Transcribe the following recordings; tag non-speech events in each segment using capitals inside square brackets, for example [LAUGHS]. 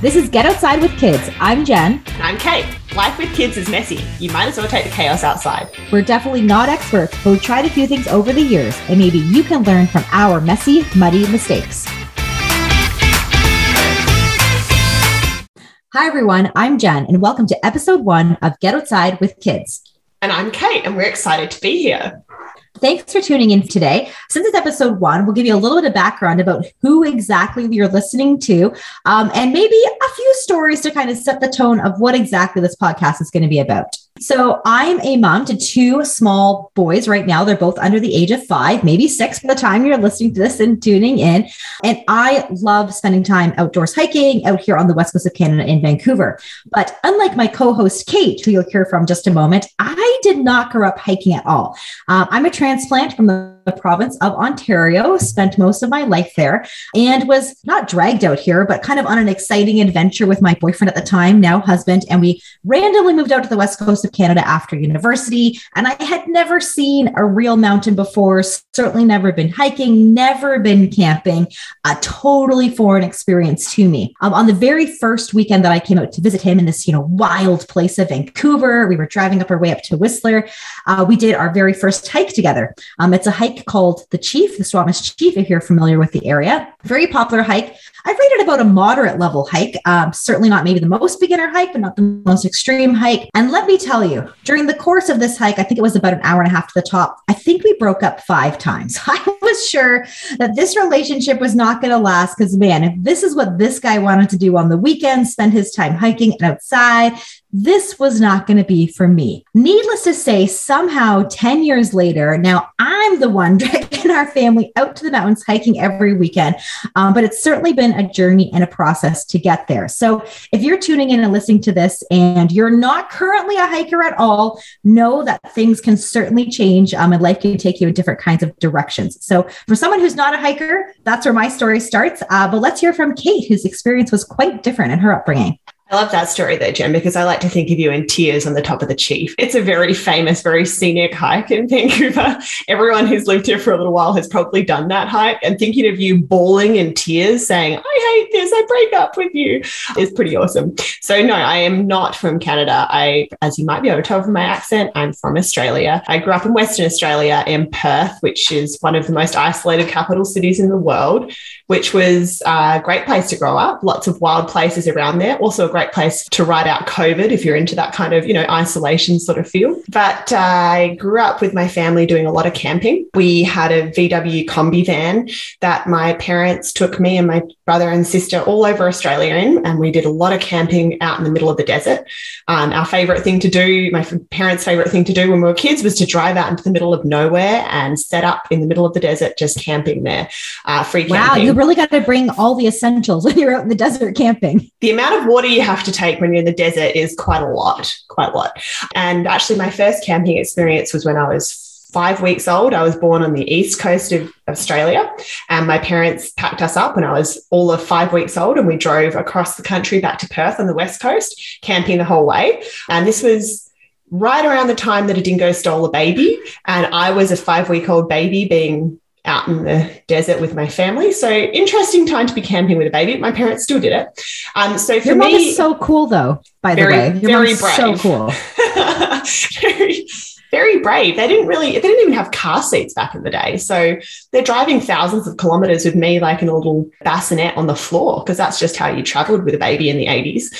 This is Get Outside with Kids. I'm Jen. And I'm Kate. Life with kids is messy. You might as well take the chaos outside. We're definitely not experts, but we've tried a few things over the years, and maybe you can learn from our messy, muddy mistakes. Hi, everyone. I'm Jen, and welcome to episode one of Get Outside with Kids. And I'm Kate, and we're excited to be here. Thanks for tuning in today. Since it's episode one, we'll give you a little bit of background about who exactly you're listening to, um, and maybe a few stories to kind of set the tone of what exactly this podcast is going to be about. So I'm a mom to two small boys right now. They're both under the age of five, maybe six by the time you're listening to this and tuning in. And I love spending time outdoors hiking out here on the west coast of Canada in Vancouver. But unlike my co-host Kate, who you'll hear from just a moment, I did not grow up hiking at all. Um, I'm a transplant from the the province of Ontario, spent most of my life there, and was not dragged out here, but kind of on an exciting adventure with my boyfriend at the time, now husband. And we randomly moved out to the west coast of Canada after university. And I had never seen a real mountain before, certainly never been hiking, never been camping, a totally foreign experience to me. Um, on the very first weekend that I came out to visit him in this, you know, wild place of Vancouver, we were driving up our way up to Whistler. Uh, we did our very first hike together. Um, it's a hike called the Chief, the Squamish Chief, if you're familiar with the area. Very popular hike. I've rated about a moderate level hike. Um, certainly not maybe the most beginner hike, but not the most extreme hike. And let me tell you, during the course of this hike, I think it was about an hour and a half to the top. I think we broke up five times. [LAUGHS] I was sure that this relationship was not going to last because, man, if this is what this guy wanted to do on the weekend, spend his time hiking and outside, this was not going to be for me. Needless to say, somehow 10 years later, now I'm the one [LAUGHS] dragging our family out to the mountains hiking every weekend. Um, but it's certainly been a journey and a process to get there. So if you're tuning in and listening to this and you're not currently a hiker at all, know that things can certainly change um, and life can take you in different kinds of directions. So for someone who's not a hiker, that's where my story starts. Uh, but let's hear from Kate, whose experience was quite different in her upbringing. I love that story though, Jen, because I like to think of you in tears on the top of the Chief. It's a very famous, very scenic hike in [LAUGHS] Vancouver. Everyone who's lived here for a little while has probably done that hike. And thinking of you bawling in tears, saying, I hate this, I break up with you, is pretty awesome. So, no, I am not from Canada. I, as you might be able to tell from my accent, I'm from Australia. I grew up in Western Australia in Perth, which is one of the most isolated capital cities in the world, which was a great place to grow up. Lots of wild places around there. Also, a great great place to ride out COVID if you're into that kind of, you know, isolation sort of feel. But uh, I grew up with my family doing a lot of camping. We had a VW combi van that my parents took me and my brother and sister all over Australia in, and we did a lot of camping out in the middle of the desert. Um, our favorite thing to do, my parents' favorite thing to do when we were kids was to drive out into the middle of nowhere and set up in the middle of the desert, just camping there, uh, free camping. Wow, you really got to bring all the essentials [LAUGHS] when you're out in the desert camping. The amount of water you have to take when you're in the desert is quite a lot, quite a lot. And actually, my first camping experience was when I was five weeks old. I was born on the east coast of Australia, and my parents packed us up when I was all of five weeks old, and we drove across the country back to Perth on the west coast, camping the whole way. And this was right around the time that a dingo stole a baby, and I was a five week old baby being out in the desert with my family. So interesting time to be camping with a baby. My parents still did it. Um, so for Your mom me, is so cool though. By very, the way, Your very brave. So cool. [LAUGHS] very, very brave. They didn't really, they didn't even have car seats back in the day. So they're driving thousands of kilometers with me like in a little bassinet on the floor, because that's just how you traveled with a baby in the 80s.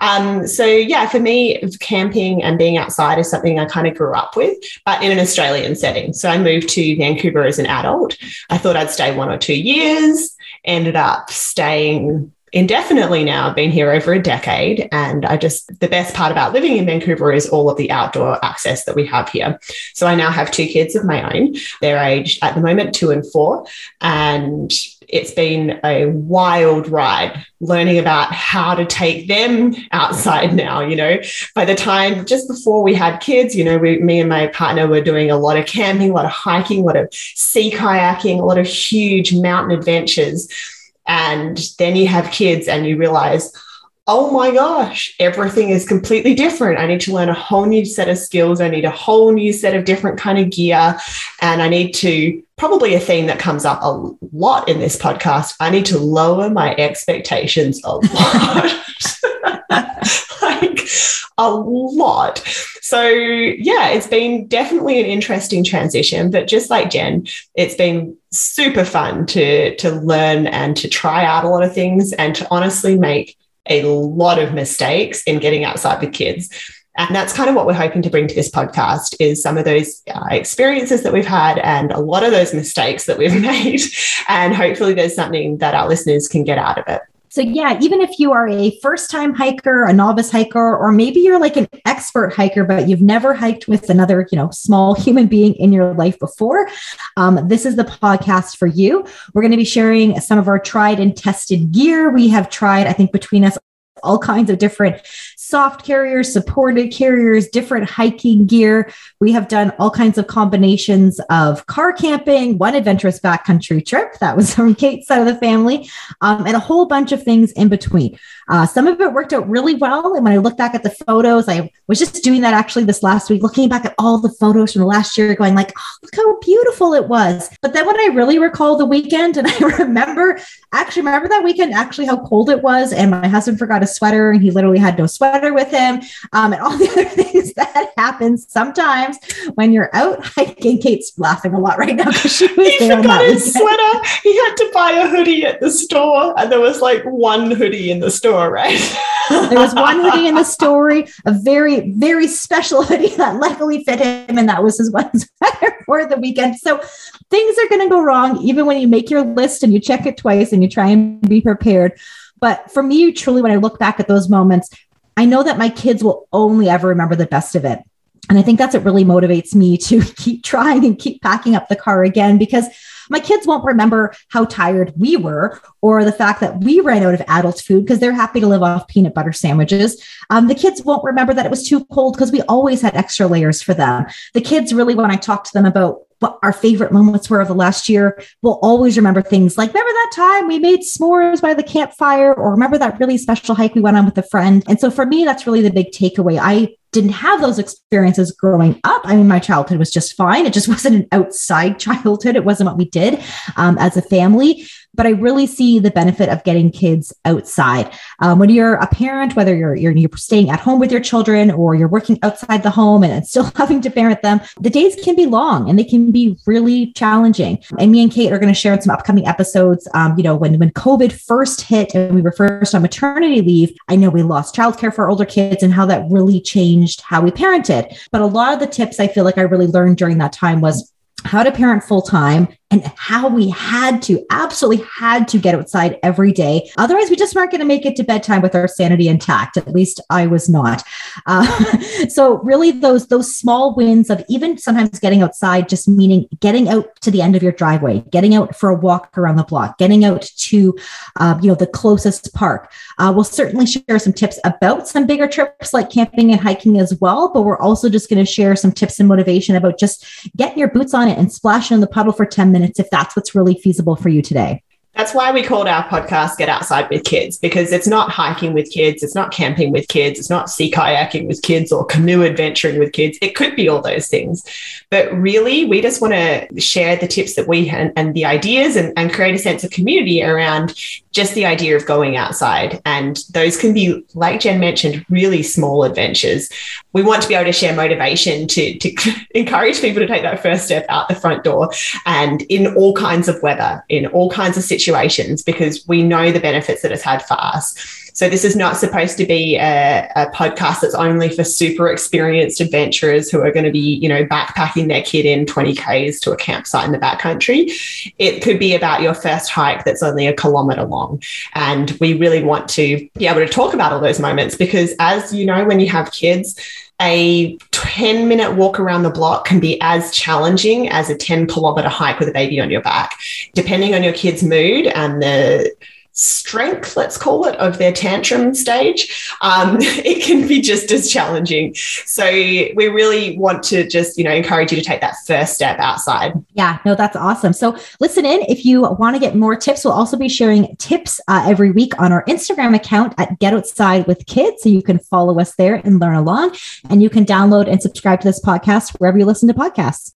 Um, so yeah, for me, camping and being outside is something I kind of grew up with, but in an Australian setting. So I moved to Vancouver as an adult. I thought I'd stay one or two years, ended up staying indefinitely now. I've been here over a decade. And I just, the best part about living in Vancouver is all of the outdoor access that we have here. So I now have two kids of my own. They're aged at the moment two and four. And it's been a wild ride learning about how to take them outside now you know by the time just before we had kids you know we, me and my partner were doing a lot of camping a lot of hiking a lot of sea kayaking a lot of huge mountain adventures and then you have kids and you realize, oh my gosh, everything is completely different. I need to learn a whole new set of skills. I need a whole new set of different kind of gear. And I need to, probably a theme that comes up a lot in this podcast, I need to lower my expectations a lot. [LAUGHS] like a lot. So, yeah, it's been definitely an interesting transition. But just like Jen, it's been super fun to, to learn and to try out a lot of things and to honestly make a lot of mistakes in getting outside with kids. And that's kind of what we're hoping to bring to this podcast is some of those uh, experiences that we've had and a lot of those mistakes that we've [LAUGHS] made. And hopefully there's something that our listeners can get out of it. So, yeah, even if you are a first time hiker, a novice hiker, or maybe you're like an expert hiker, but you've never hiked with another, you know, small [LAUGHS] human being in your life before, um, this is the podcast for you. We're going to be sharing some of our tried and tested gear. We have tried, I think, between us all kinds of different soft carriers, supported carriers, different hiking gear. We have done all kinds of combinations of car camping, one adventurous backcountry trip that was [LAUGHS] from Kate's side of the family, um, and a whole bunch of things in between. Uh, some of it worked out really well. And when I look back at the photos, I was just doing that actually this last week, looking back at all the photos from the last year, going like, oh, look how beautiful it was. But then when I really recall the weekend and [LAUGHS] I remember, actually remember that weekend, actually how cold it was. And my husband forgot a sweater and he literally had no sweater with him. Um, and all [LAUGHS] the other things that happen sometimes when you're out hiking. Kate's laughing a lot right now because she was he there forgot his sweater. He had to buy a hoodie at the store and there was like one hoodie in the store store, right? [LAUGHS] there was one hoodie in the [LAUGHS] story, a very, very special hoodie that luckily fit him, and that was his one sweater for the weekend. So things are going to go wrong even when you make your list and you check it twice and you try and be prepared. But for me, truly, when I look back at those moments, I know that my kids will only ever remember the best of it. And I think that's what really motivates me to [LAUGHS] keep trying and keep packing up the car again because my kids won't remember how tired we were or the fact that we ran out of adult food because they're happy to live off peanut butter sandwiches. Um, the kids won't remember that it was too cold because we always had extra layers for them. The kids really, when I talk to them about what our favorite moments were of the last year, we'll always remember things like remember that time we made s'mores by the campfire, or remember that really special hike we went on with a friend. And so for me, that's really the big takeaway. I didn't have those experiences growing up. I mean, my childhood was just fine. It just [LAUGHS] wasn't an outside [LAUGHS] childhood. It wasn't what we did um, as a family but I really see the benefit of getting kids outside. Um, when you're a parent, whether you're, you're, you're staying at home with your children or you're working outside the home and, [LAUGHS] still having to parent them, the days can be long and they can be really challenging. And me and Kate are going to share in some upcoming episodes. Um, you know, when when COVID first hit and we were first on maternity leave, I know we lost childcare for older kids and how that really changed how we parented. But a lot of the tips I feel like I really learned during that time was how to parent full time and how we had to absolutely had to get outside every day. Otherwise we just weren't going to make it to bedtime with our sanity intact. At least i was not. Uh, [LAUGHS] so really those those small wins of even sometimes getting outside just meaning getting out to the end of your driveway getting out for a walk around the block getting out to uh, you know the closest park. Uh, we'll certainly share some tips about some bigger trips like camping and hiking as well but we're also just going to share some tips and motivation about just getting your boots on it and splashing in the puddle for 10 minutes minutes if that's what's really feasible for you today. That's why we called our podcast Get Outside with Kids, because it's not hiking with kids, it's not camping with kids, it's not sea kayaking with kids or canoe adventuring with kids. It could be all those things. But really, we just want to share the tips that we and, and the ideas and, and create a sense of community around just the idea of going outside. And those can be, like Jen mentioned, really small adventures. We want to be able to share motivation to, to [LAUGHS] encourage people to take that first step out the front door and in all kinds of weather, in all kinds of situations because we know the benefits that it's had for us. So this is not supposed to be a, a, podcast that's only for super experienced adventurers who are going to be, you know, backpacking their kid in 20 Ks to a campsite in the backcountry. It could be about your first hike that's only a kilometer long. And we really want to be able to talk about all those moments because as you know, when you have kids, a 10 minute walk around the block can be as challenging as a 10 kilometer hike with a baby on your back, depending on your kid's mood and the strength, let's call it, of their tantrum stage, um, [LAUGHS] it can be just as challenging. So we really want to just, you know, encourage you to take that first step outside. Yeah, no, that's awesome. So listen in if you want to get more tips. We'll also be sharing tips uh, every week on our Instagram account at Get Outside with Kids. So you can follow us there and learn along. And you can download and subscribe to this podcast wherever you listen to podcasts.